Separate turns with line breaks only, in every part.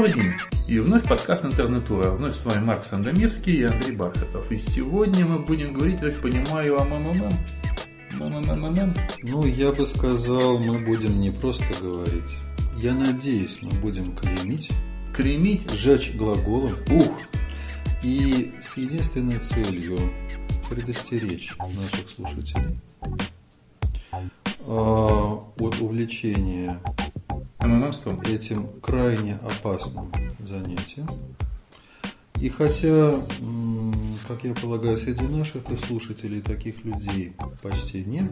Добрый день! И вновь подкаст Интернетура. Вновь с вами Марк Сандомирский и Андрей Бархатов. И сегодня мы будем говорить, я так понимаю, о МММ. МММ.
Ну, я бы сказал, мы будем не просто говорить. Я надеюсь, мы будем клеймить,
Кремить.
сжечь глаголом
Ух!
и с единственной целью предостеречь наших слушателей а, от увлечения
МММством.
этим крайне опасным занятием. И хотя, как я полагаю, среди наших слушателей таких людей почти нет,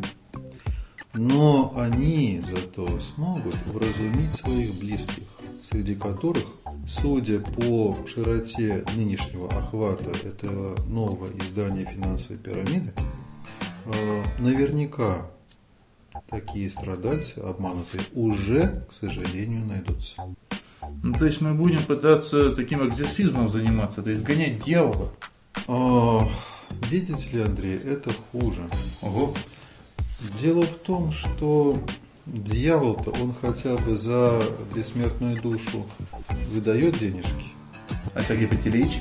но они зато смогут вразумить своих близких, среди которых, судя по широте нынешнего охвата этого нового издания финансовой пирамиды, э, наверняка такие страдальцы, обманутые, уже, к сожалению, найдутся.
Ну, то есть мы будем пытаться таким экзорсизмом заниматься, то есть гонять дьявола.
А, видите ли, Андрей, это хуже.
Ого!
Дело в том, что дьявол-то он хотя бы за бессмертную душу выдает денежки,
А Сергей Петелич?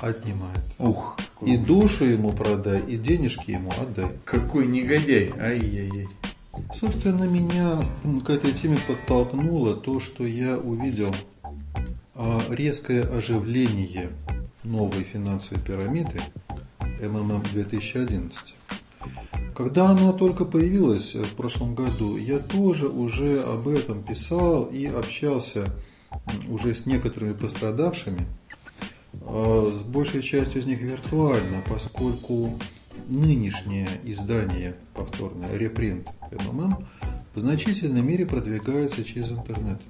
отнимает.
Ух!
И душу ему продай, и денежки ему отдай.
Какой негодяй! Ай-яй-яй.
Собственно, меня к этой теме подтолкнуло то, что я увидел а, резкое оживление новой финансовой пирамиды МММ 2011. Когда она только появилась в прошлом году, я тоже уже об этом писал и общался уже с некоторыми пострадавшими, а, с большей частью из них виртуально, поскольку нынешнее издание, повторное, репринт МММ, в значительной мере продвигается через интернет.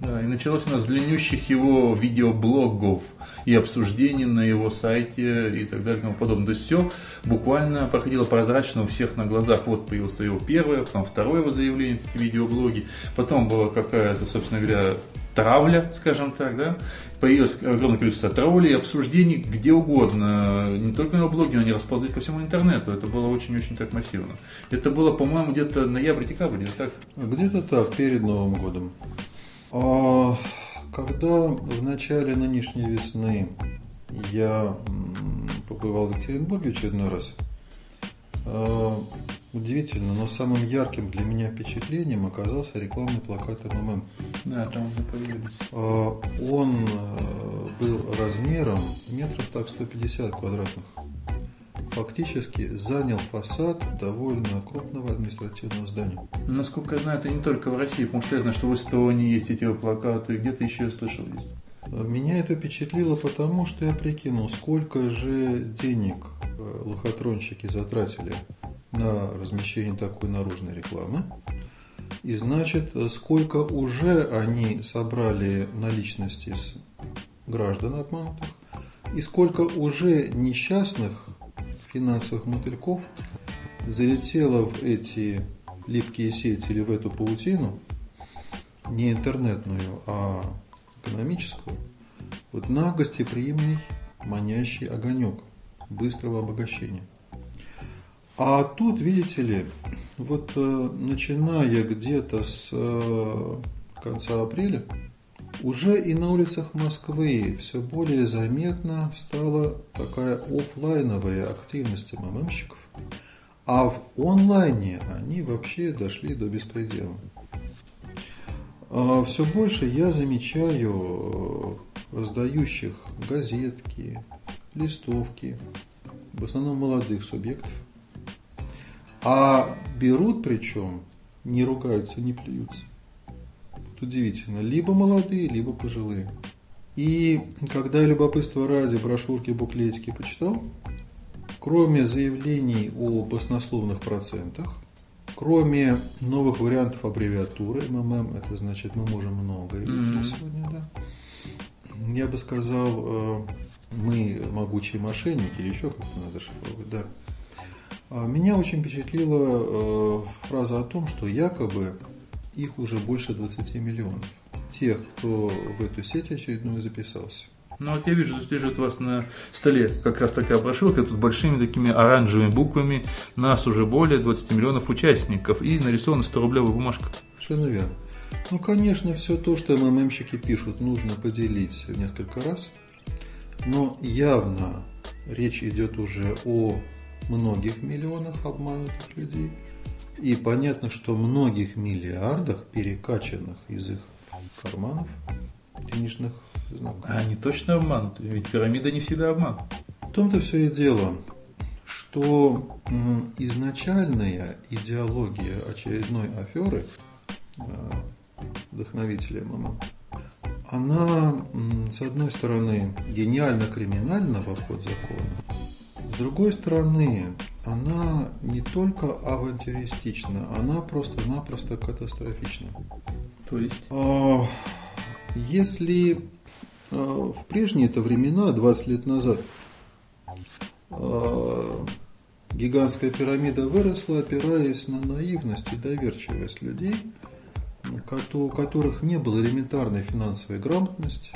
Да, и началось у нас длиннющих его видеоблогов и обсуждений на его сайте и так далее и тому подобное. То есть все буквально проходило прозрачно у всех на глазах. Вот появился его первое, потом второе его заявление, такие видеоблоги. Потом была какая-то, собственно говоря, травля, скажем так, да. Появилось огромное количество троллей, обсуждений где угодно. Не только на его блоге, но они расползлись по всему интернету. Это было очень-очень так массивно. Это было, по-моему, где-то ноябрь-декабрь, где-то так.
Где-то так, перед Новым годом. А, когда в начале нынешней весны я побывал в Екатеринбурге очередной раз, а, удивительно, но самым ярким для меня впечатлением оказался рекламный плакат МММ.
Да, там уже.
А, Он э, был размером метров так 150 квадратных. Фактически занял фасад довольно крупного административного здания.
Насколько я знаю, это не только в России, потому что я знаю, что в Эстонии есть эти плакаты, где-то еще я слышал есть.
Меня это впечатлило потому, что я прикинул, сколько же денег э, лохотронщики затратили на размещение такой наружной рекламы. И значит, сколько уже они собрали наличности с граждан обманутых, и сколько уже несчастных финансовых мотыльков залетело в эти липкие сети или в эту паутину, не интернетную, а экономическую, вот на гостеприимный манящий огонек быстрого обогащения. А тут, видите ли, вот э, начиная где-то с э, конца апреля, уже и на улицах Москвы все более заметна стала такая офлайновая активность МММщиков, а в онлайне они вообще дошли до беспредела. Все больше я замечаю э, раздающих газетки, листовки, в основном молодых субъектов. А берут причем, не ругаются, не плюются. Вот удивительно, либо молодые, либо пожилые. И когда я любопытство ради брошюрки, буклетики почитал, кроме заявлений о баснословных процентах, кроме новых вариантов аббревиатуры МММ, это значит мы можем многое
Мгм.
сегодня, да. Я бы сказал, э, мы могучие мошенники или еще как-то надо шифровать, да. А Меня очень впечатлила э, фраза о том, что якобы их уже больше 20 миллионов. Тех, кто в эту сеть очередную записался.
Ну вот я вижу, тут лежит у вас на столе как раз такая брошюрка, тут большими такими оранжевыми буквами, нас уже более 20 миллионов участников и нарисована 100 рублевая бумажка.
Совершенно верно. Ну, конечно, все то, что МММщики пишут, нужно поделить в несколько раз. Но явно речь идет уже о многих миллионах обманутых людей. И понятно, что многих миллиардах, перекачанных из их карманов денежных знаков.
А они точно обмануты, ведь пирамида не всегда обман.
В том-то все и дело, что изначальная идеология очередной аферы э, вдохновителя МММ, она, с одной стороны, гениально криминальна в обход закона, с другой стороны, она не только авантюристична, она просто-напросто катастрофична.
То есть?
А, если а, в прежние-то времена, 20 лет назад, а, гигантская пирамида выросла, опираясь на наивность и доверчивость людей, у которых не было элементарной финансовой грамотности,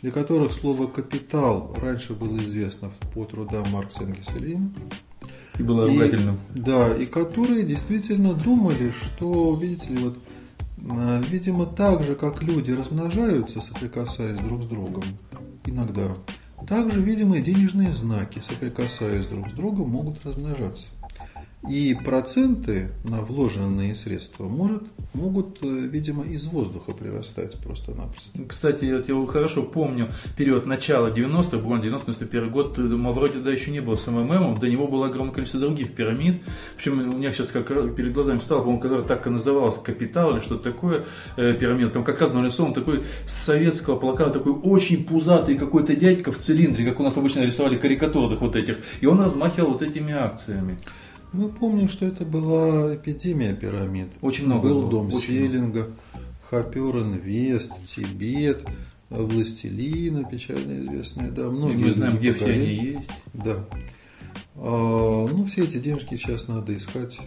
для которых слово «капитал» раньше было известно по трудам Маркса Энгельса Ленина,
и было ругательным.
И, да, и которые действительно думали, что, видите ли, вот, э, видимо, так же, как люди размножаются, соприкасаясь друг с другом, иногда, также, видимо, и денежные знаки, соприкасаясь друг с другом, могут размножаться. И проценты на вложенные средства может, могут, э, видимо, из воздуха прирастать просто-напросто.
Кстати, я я хорошо помню период начала 90-х, буквально 90-91 год, вроде тогда еще не было с МММом, до него было огромное количество других пирамид. Причем у меня сейчас как перед глазами стало, по-моему, которая так и называлась «Капитал» или что-то такое, э, пирамида. Там как раз нарисован такой советского плаката, такой очень пузатый какой-то дядька в цилиндре, как у нас обычно рисовали карикатурных вот этих. И он размахивал вот этими акциями.
Мы помним, что это была эпидемия пирамид.
Очень много
Был
было,
дом
очень
Селинга, Хопер Инвест, Тибет, Властелина, печально известные, да, многие.
Мы
из
знаем, где все
погорели.
они есть.
Да. А, ну, все эти денежки сейчас надо искать.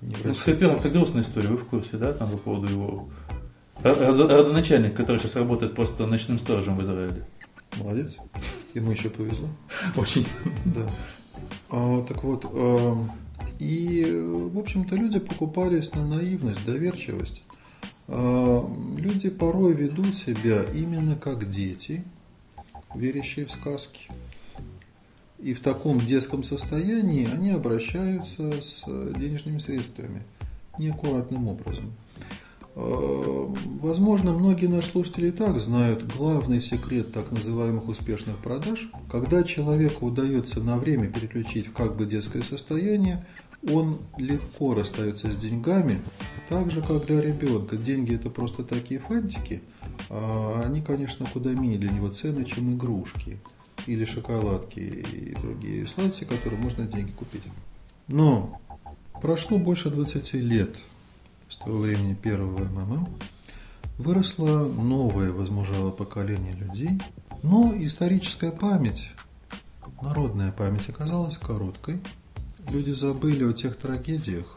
не
Ну, с. Хапером это грустная история, вы в курсе, да, там по поводу его родоначальник, который сейчас работает просто ночным сторожем в Израиле.
Молодец. Ему еще повезло.
Очень.
Да. А, так вот, а, и, в общем-то, люди покупались на наивность, доверчивость. А, люди порой ведут себя именно как дети, верящие в сказки. И в таком детском состоянии они обращаются с денежными средствами неаккуратным образом. Э, Возможно, многие наши слушатели и так знают главный секрет так называемых успешных продаж. Когда человеку удается на время переключить в как бы детское состояние, он легко расстается с деньгами, так же, как для ребенка. Деньги это просто такие фантики, а они, конечно, куда менее для него ценны, чем игрушки или шоколадки и другие сладости, которые можно деньги купить. Но прошло больше 20 лет с того времени первого МММ, выросло новое возмужало поколение людей, но историческая память, народная память оказалась короткой. Люди забыли о тех трагедиях,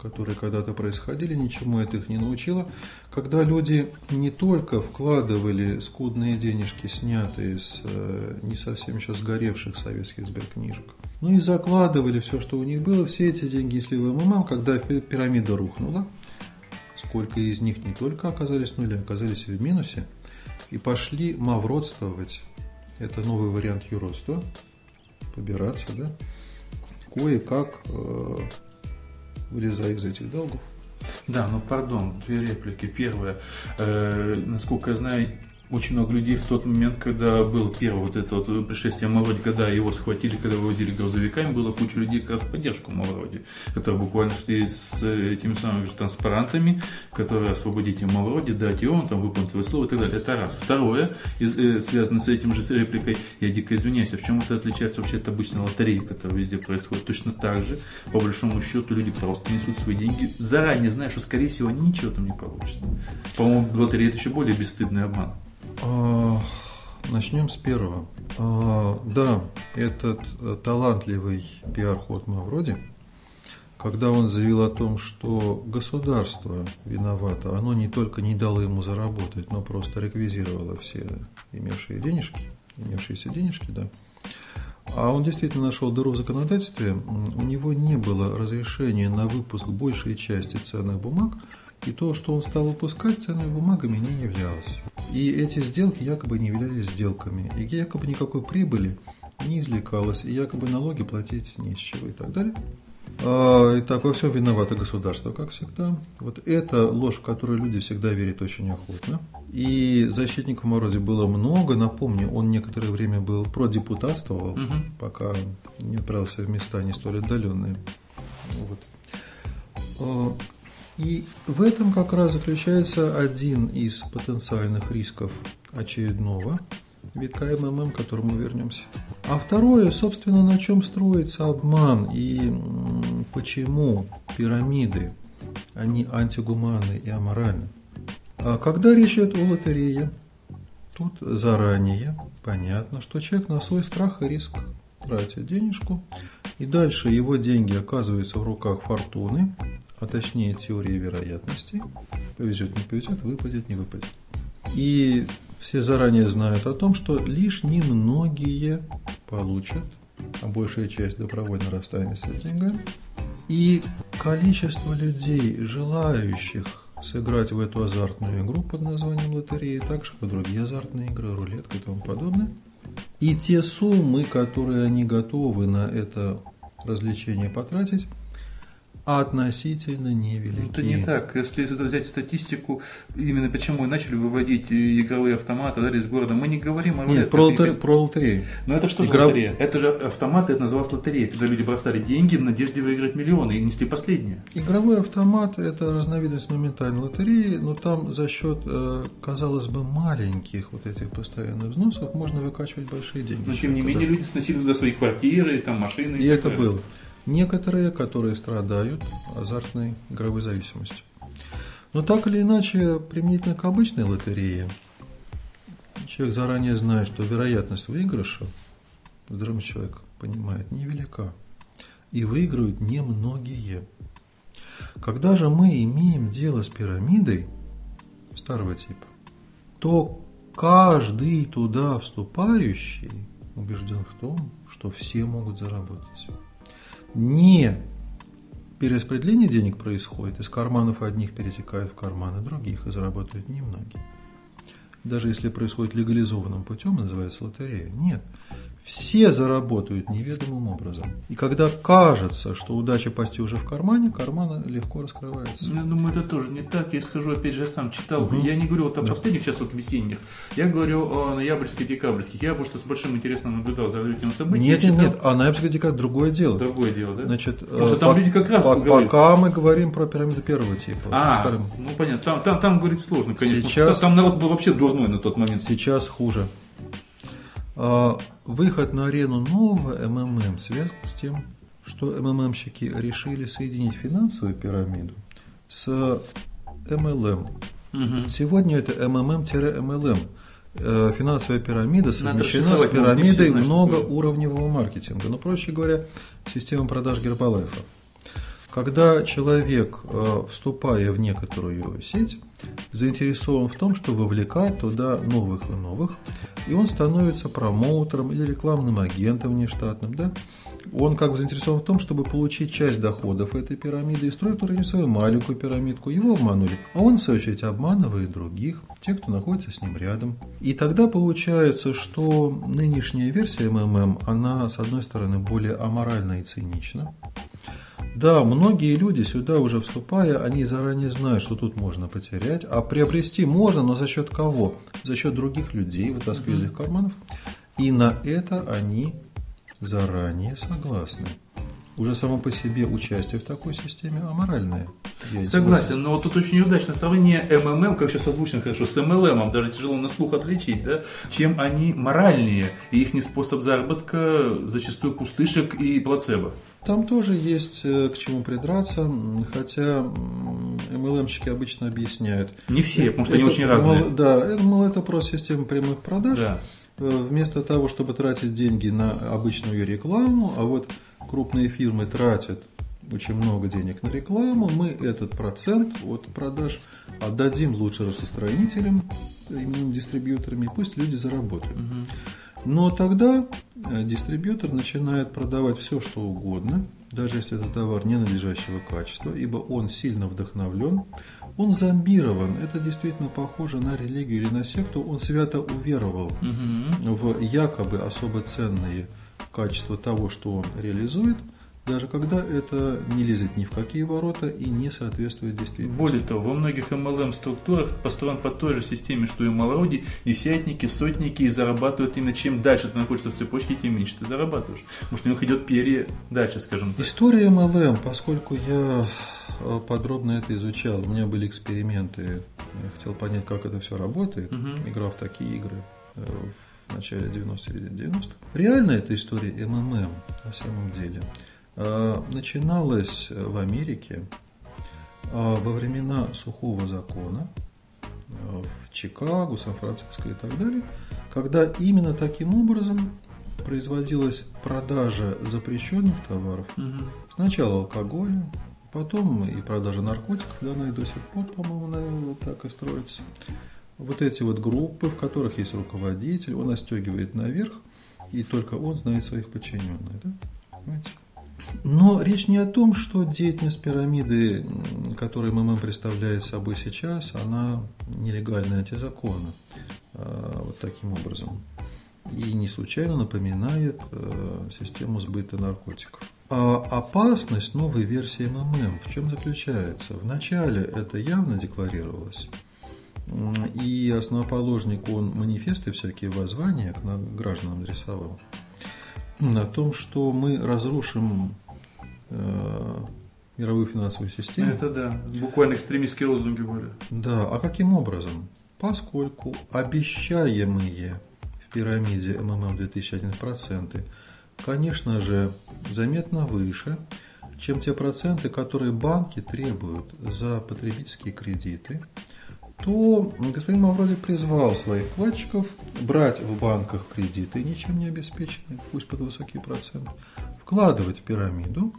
которые когда-то происходили, ничему это их не научило. Когда люди не только вкладывали скудные денежки, снятые с э, не совсем еще сгоревших советских сберкнижек, но и закладывали все, что у них было, все эти деньги, если в МММ, когда пи- пирамида рухнула, сколько из них не только оказались в нуле, оказались и в минусе, и пошли мавродствовать. Это новый вариант юродства, побираться, да, кое-как э, вылезая из этих долгов.
Да, ну пардон, две реплики. Первое, э, насколько я знаю, очень много людей в тот момент, когда был первое вот это вот пришествие Мавроди, когда его схватили, когда вывозили грузовиками, было куча людей как раз в поддержку Мавроди, которые буквально шли с этими самыми же транспарантами, которые освободите Мавроди, дать его, он там выполнит свое слово и так далее. Это раз. Второе, из- э, связано с этим же с репликой, я дико извиняюсь, а в чем это отличается вообще от обычной лотереи, которая везде происходит? Точно так же, по большому счету, люди просто несут свои деньги, заранее зная, что, скорее всего, они ничего там не получат. По-моему, в лотерее это еще более бесстыдный обман.
А, Начнем с первого. А, Да, этот э, талантливый пиар-ход Мавроди, когда он заявил о том, что государство виновато, оно не только не дало ему заработать, но просто реквизировало все имевшие денежки, имевшиеся денежки, да. А он действительно нашел дыру в законодательстве. У него не было разрешения на выпуск большей части ценных бумаг, И то, что он стал выпускать ценными бумагами, не являлось. И эти сделки якобы не являлись сделками. И якобы никакой прибыли не извлекалось. И якобы налоги платить не с чего и так далее. А, итак, во всем виновато государство, как всегда. Вот это ложь, в которую люди всегда верят очень охотно. И защитников Морозе было много. Напомню, он некоторое время был продепутатствовал, угу. пока не отправился в места не столь отдаленные. Вот. И в этом как раз заключается один из потенциальных рисков очередного витка МММ, к которому вернемся. А второе, собственно, на чем строится обман и почему пирамиды, они антигуманны и аморальны. А когда речь идет о лотерее, тут заранее понятно, что человек на свой страх и риск тратит денежку, и дальше его деньги оказываются в руках фортуны, а точнее теории вероятностей. Повезет, не повезет, выпадет, не выпадет. И все заранее знают о том, что лишь немногие получат, а большая часть добровольно расстанется с деньгами. И количество людей, желающих сыграть в эту азартную игру под названием лотереи, так же, как и другие азартные игры, рулетка и тому подобное. И те суммы, которые они готовы на это развлечение потратить, относительно невелики.
Ну, это не так. Если взять статистику, именно почему начали выводить игровые автоматы да, из города, мы не говорим о
Нет, про, лотер... про лотерею.
Но это что Игра... лотерея? Это же автоматы, это называлось лотереей, когда люди бросали деньги в надежде выиграть миллионы и нести последнее.
Игровой автомат – это разновидность моментальной лотереи, но там за счет, э, казалось бы, маленьких вот этих постоянных взносов можно выкачивать большие деньги.
Но тем не менее люди сносили туда свои квартиры, там машины.
И, и это было некоторые, которые страдают азартной игровой зависимостью. Но так или иначе, применительно к обычной лотерее, человек заранее знает, что вероятность выигрыша, здравый человек понимает, невелика. И выигрывают немногие. Когда же мы имеем дело с пирамидой старого типа, то каждый туда вступающий убежден в том, что все могут заработать не перераспределение денег происходит, из карманов одних перетекают в карманы других и заработают немногие. Даже если происходит легализованным путем, называется лотерея. Нет. Все заработают неведомым образом. И когда кажется, что удача почти уже в кармане, карман легко раскрывается.
Я думаю, это тоже не так. Я скажу, опять же, я сам читал. Угу. Я не говорю вот о да. последних сейчас вот весенних. Я говорю о ноябрьских, декабрьских. Я просто с большим интересом наблюдал за развитием событий.
Нет, нет, нет. А ноябрьских декабрь другое дело.
Другое дело, да?
Значит,
Потому что там по, люди как раз
по, Пока мы говорим про пирамиду первого типа.
А, вторым. ну понятно. Там, там, там говорить сложно, конечно. Сейчас, там народ был вообще дурной на тот момент.
Сейчас хуже. А выход на арену нового МММ связан с тем, что МММщики решили соединить финансовую пирамиду с MLM. Угу. Сегодня это МММ-MLM. Э, финансовая пирамида совмещена с пирамидой многоуровневого маркетинга. Ну, проще говоря, система продаж Гербалайфа. Когда человек, э, вступая в некоторую сеть, заинтересован в том, что вовлекать туда новых и новых, и он становится промоутером или рекламным агентом внештатным, да, он как бы заинтересован в том, чтобы получить часть доходов этой пирамиды и строит уровень свою маленькую пирамидку. Его обманули, а он, в свою очередь, обманывает других, тех, кто находится с ним рядом. И тогда получается, что нынешняя версия МММ, она, с одной стороны, более аморальна и цинична, да, многие люди сюда уже вступая, они заранее знают, что тут можно потерять, а приобрести можно, но за счет кого? За счет других людей, вытаскивая из их карманов. И на это они заранее согласны. Уже само по себе участие в такой системе аморальное.
Согласен, но вот тут очень удачное сравнение МММ, как сейчас озвучено хорошо, с МЛМ, даже тяжело на слух отличить, да, чем они моральнее, и их не способ заработка зачастую пустышек и плацебо.
Там тоже есть э, к чему придраться, хотя MLM-щики обычно объясняют.
Не все, потому что это, они очень разные.
Да, это, мол, это просто система прямых продаж. Да. Э, вместо того, чтобы тратить деньги на обычную рекламу, а вот крупные фирмы тратят очень много денег на рекламу, мы этот процент от продаж отдадим лучше распространителям, именно дистрибьюторами, и пусть люди заработают. Угу. Но тогда э, дистрибьютор начинает продавать все, что угодно, даже если это товар ненадлежащего качества, ибо он сильно вдохновлен, он зомбирован. Это действительно похоже на религию или на секту. Он свято уверовал угу. в якобы особо ценные качества того, что он реализует – даже когда это не лезет ни в какие ворота и не соответствует действительности.
Более того, во многих MLM-структурах построен по той же системе, что и в Малороде, десятники, сотники и зарабатывают именно чем дальше ты находишься в цепочке, тем меньше ты зарабатываешь. Потому что у них идет перья дальше, скажем
так. История MLM, поскольку я э, подробно это изучал, у меня были эксперименты, я хотел понять, как это все работает, угу. играл в такие игры э, в начале 90-х или 90-х. Реально эта история МММ на самом деле – начиналось в Америке э, во времена сухого закона э, в Чикаго, Сан-Франциско и так далее, когда именно таким образом производилась продажа запрещенных товаров. Угу. Сначала алкоголя, потом и продажа наркотиков, да, она и до сих пор, по-моему, наверное, так и строится. Вот эти вот группы, в которых есть руководитель, он остегивает наверх, и только он знает своих подчиненных. Да? Понимаете? Но речь не о том, что деятельность пирамиды, которую МММ представляет собой сейчас, она нелегальная антизаконна. Вот таким образом. И не случайно напоминает э, систему сбыта наркотиков. А опасность новой версии МММ в чем заключается? Вначале это явно декларировалось, и основоположник он манифесты всякие воззвания к гражданам рисовал на том, что мы разрушим э, мировую финансовую систему.
Это да, буквально экстремистские лозунги были.
Да, а каким образом? Поскольку обещаемые в пирамиде МММ 2001%, конечно же, заметно выше, чем те проценты, которые банки требуют за потребительские кредиты, то господин Мавроди призвал своих вкладчиков брать в банках кредиты, ничем не обеспеченные, пусть под высокий процент, вкладывать в пирамиду,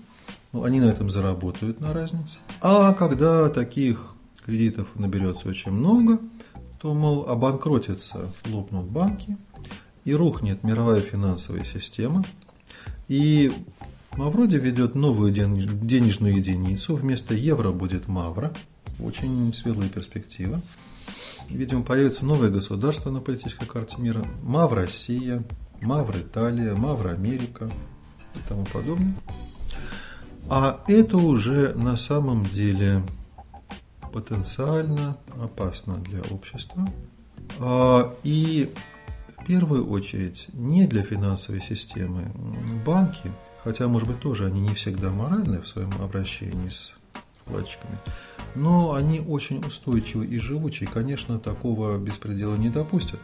ну, они на этом заработают на разнице. А когда таких кредитов наберется очень много, то, мол, обанкротятся, лопнут банки, и рухнет мировая финансовая система, и Мавроди ведет новую денежную единицу, вместо евро будет мавра – очень светлая перспектива. Видимо, появится новое государство на политической карте мира. Мав Россия, Мавр Италия, Мавр Америка и тому подобное. А это уже на самом деле потенциально опасно для общества. А, и в первую очередь не для финансовой системы. Банки, хотя, может быть, тоже они не всегда моральны в своем обращении с вкладчиками, но они очень устойчивы и живучие, конечно, такого беспредела не допустят.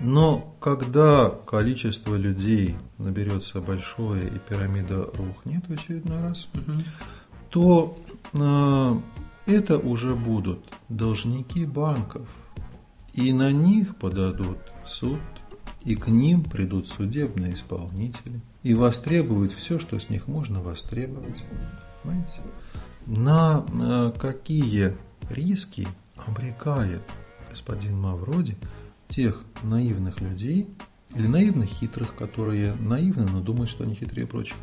Но когда количество людей наберется большое и пирамида рухнет в очередной раз, угу. то э, это уже будут должники банков. И на них подадут в суд, и к ним придут судебные исполнители и востребуют все, что с них можно востребовать. Понимаете? На э, какие риски обрекает господин Мавроди тех наивных людей или наивных хитрых, которые наивны, но думают, что они хитрее прочих,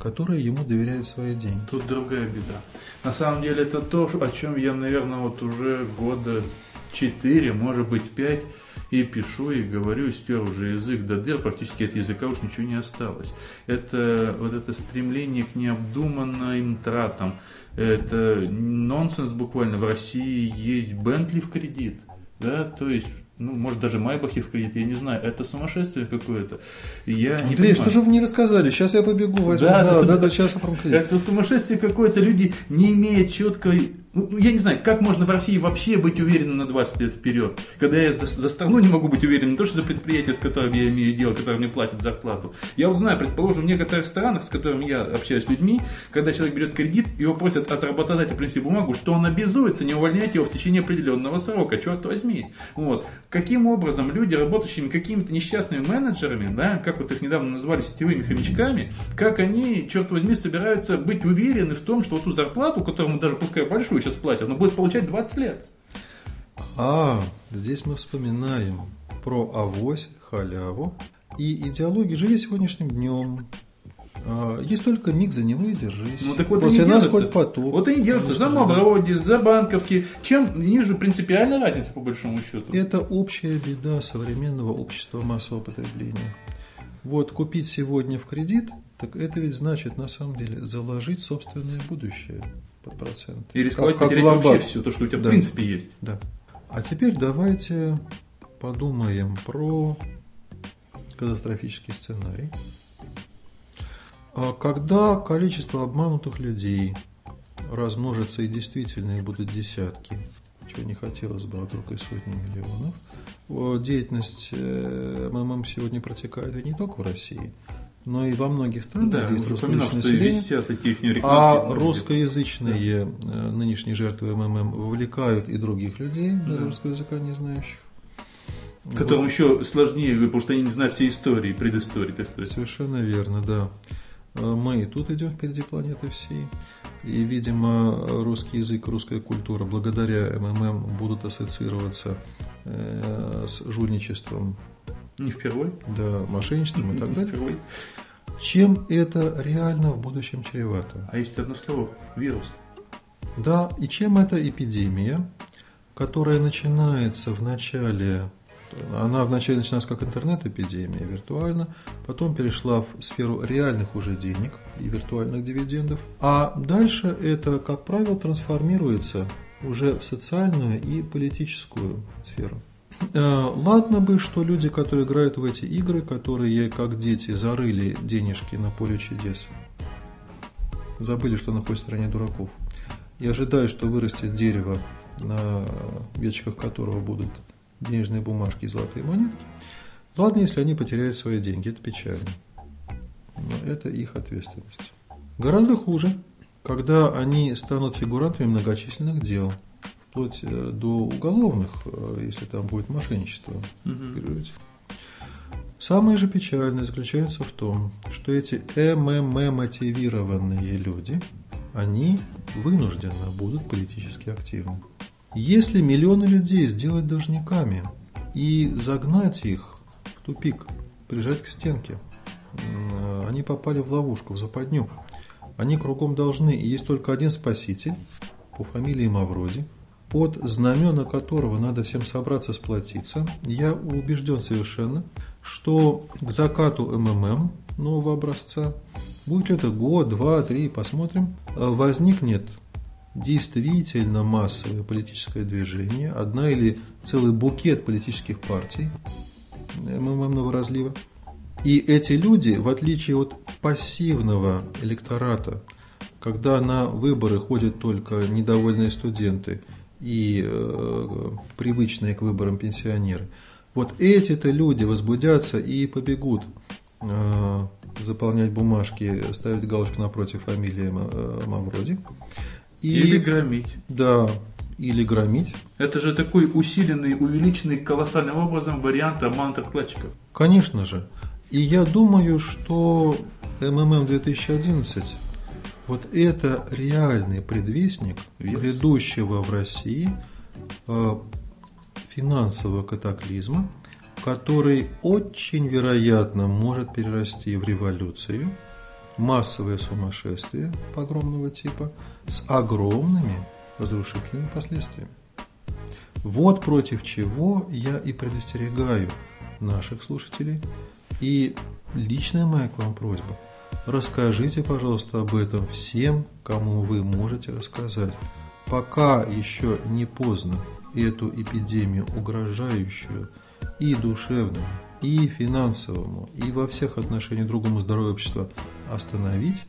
которые ему доверяют свои деньги.
Тут другая беда. На самом деле это то, о чем я, наверное, вот уже года четыре, может быть пять и пишу, и говорю, и стер уже язык до дыр, практически от языка уж ничего не осталось. Это вот это стремление к необдуманным тратам, это нонсенс буквально. В России есть Бентли в кредит. Да, то есть ну, может, даже Майбахи в кредит, я не знаю, это сумасшествие какое-то. Я
Андрей, не понимаю. что же вы не рассказали? Сейчас я побегу, возьму, да, да, да, да, да сейчас
оформлю. Это сумасшествие какое-то, люди не имея четкой я не знаю, как можно в России вообще быть уверенным на 20 лет вперед, когда я за, за страну не могу быть уверенным, не то что за предприятие, с которым я имею дело, которое мне платит зарплату. Я вот знаю, предположим, в некоторых странах, с которыми я общаюсь с людьми, когда человек берет кредит, его просят от работодателя принести бумагу, что он обязуется не увольнять его в течение определенного срока, черт возьми. Вот. Каким образом люди, работающими какими-то несчастными менеджерами, да, как вот их недавно назвали сетевыми хомячками, как они, черт возьми, собираются быть уверены в том, что вот ту зарплату, которую даже пускай большую, сейчас платят, но будет получать 20 лет.
А, здесь мы вспоминаем про авось, халяву И идеология «Живи сегодняшним днем», а, есть только миг за него и держись.
Ну так вот
После нас
держатся.
хоть потоп.
Вот они держатся за. Мавроди, за банковские. Чем не вижу принципиальной разницы по большому счету.
Это общая беда современного общества массового потребления. Вот купить сегодня в кредит, так это ведь значит на самом деле заложить собственное будущее под процент.
И рисковать
Как- как
потерять
ломбард.
вообще все то, что у тебя в
Да.
принципе есть.
Да. А теперь давайте подумаем про катастрофический сценарий. А Когда количество обманутых людей размножится и действительно их будут десятки, чего не хотелось бы вокруг и сотни миллионов, о, деятельность э, МММ сегодня протекает и не только в России, но и во многих странах,
Да,
где есть русскоязычное население.
висят такие их
А русскоязычные э, нынешние жертвы МММ вовлекают и других людей, даже
Да.
русского языка не знающих.
Которым
Вот.
еще сложнее, потому что они не знают всей истории, предыстории, так сказать.
Совершенно верно, да. Э, Мы и тут идем впереди планеты всей. И, видимо, русский язык, русская культура благодаря МММ будут ассоциироваться э, с жульничеством,
Не впервой.
да, мошенничеством и так
Не
далее.
впервой.
Чем это реально в будущем чревато?
А есть одно слово – вирус.
Да, и чем эта эпидемия, которая начинается в начале, она вначале начиналась как интернет-эпидемия виртуально, потом перешла в сферу реальных уже денег и виртуальных дивидендов, а дальше это, как правило, трансформируется уже в социальную и политическую сферу. Э, Ладно бы, что люди, которые играют в эти игры, которые, как дети, зарыли денежки на поле чудес, забыли, что на какой стороне дураков. И ожидаю, что вырастет дерево, на веточках которого будут денежные бумажки и золотые монетки. Ладно, если они потеряют свои деньги, это печально. Но это их ответственность. Гораздо хуже, когда они станут фигурантами многочисленных дел, вплоть э, до уголовных, э, если там будет мошенничество. Фигурировать. Самое же печальное заключается в том, что эти МММ-мотивированные люди, они вынужденно будут политически активны. Если миллионы людей сделать должниками и загнать их в тупик, прижать к стенке, они попали в ловушку, в западню. Они кругом должны, и есть только один спаситель по фамилии Мавроди, под знамена которого надо всем собраться, сплотиться. Я убежден совершенно, что к закату МММ нового образца, будет это год, два, три, посмотрим, возникнет действительно массовое политическое движение, одна или целый букет политических партий МММного разлива. И эти люди, в отличие от пассивного электората, когда на выборы ходят только недовольные студенты и э, привычные к выборам пенсионеры, вот эти-то люди возбудятся и побегут э, заполнять бумажки, ставить галочку напротив фамилии э, Мавроди. И,
Или громить.
Да, или громить.
Это же такой усиленный, увеличенный колоссальным образом вариант обманутых вкладчиков.
Конечно же. И я думаю, что МММ 2011 вот это реальный предвестник грядущего в России э, финансового катаклизма, который очень вероятно может перерасти в революцию, массовое сумасшествие погромного типа с огромными разрушительными последствиями. Вот против чего я и предостерегаю наших слушателей. И личная моя к вам просьба. Расскажите, пожалуйста, об этом всем, кому вы можете рассказать. Пока еще не поздно эту эпидемию, угрожающую и душевному, и финансовому, и во всех отношениях другому здоровью общества остановить,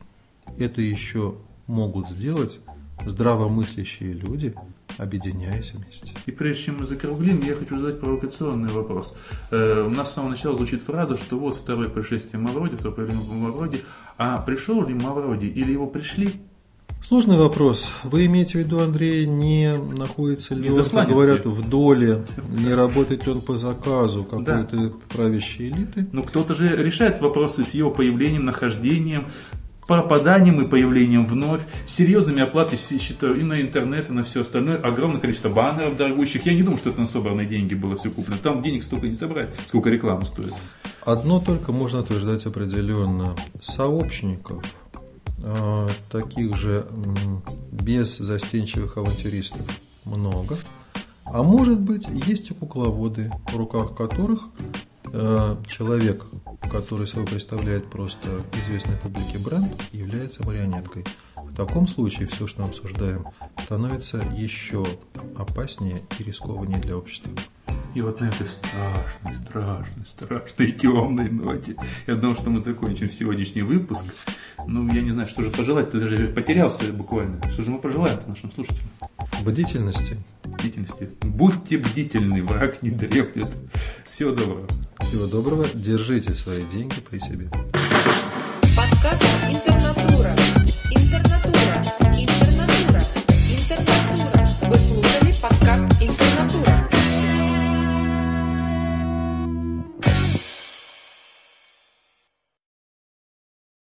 это еще могут сделать здравомыслящие люди, объединяясь вместе.
И прежде чем мы закруглим, я хочу задать провокационный вопрос. Э, у нас с самого начала звучит фраза, что вот второе пришествие Мавроди, второе появление Мавроди. А пришел ли Мавроди или его пришли?
Сложный вопрос. Вы имеете в виду, Андрей, не находится ли
Не
он, как говорят, в доле, не работает ли он по заказу какой-то правящей элиты?
Ну, кто-то же решает вопросы с его появлением, нахождением, пропаданием и появлением вновь, серьезными оплатой считаю, и на интернет, и на все остальное. Огромное количество баннеров дорогущих. Я не думаю, что это на собранные деньги было все куплено. Там денег столько не собрать, сколько реклама стоит.
Одно только можно утверждать определенно. Сообщников, э, таких же без застенчивых авантюристов, много. А может быть, есть и кукловоды, в руках которых э, человек, который собой представляет просто известный публике бренд, является марионеткой. В таком случае все, что мы обсуждаем, становится еще опаснее и рискованнее для общества.
И вот на этой страшной, страшной, страшной темной ноте я думал, что мы закончим сегодняшний выпуск. Ну, я не знаю, что же пожелать. Ты даже потерялся буквально. Что же мы пожелаем нашим слушателям?
Бдительности.
Бдительности. Будьте бдительны, враг не дремлет. Всего доброго.
Всего доброго. Держите свои деньги при себе.
Подкаст «Интернатура». Интернатура. Интернатура. Интернатура. Вы слушали подкаст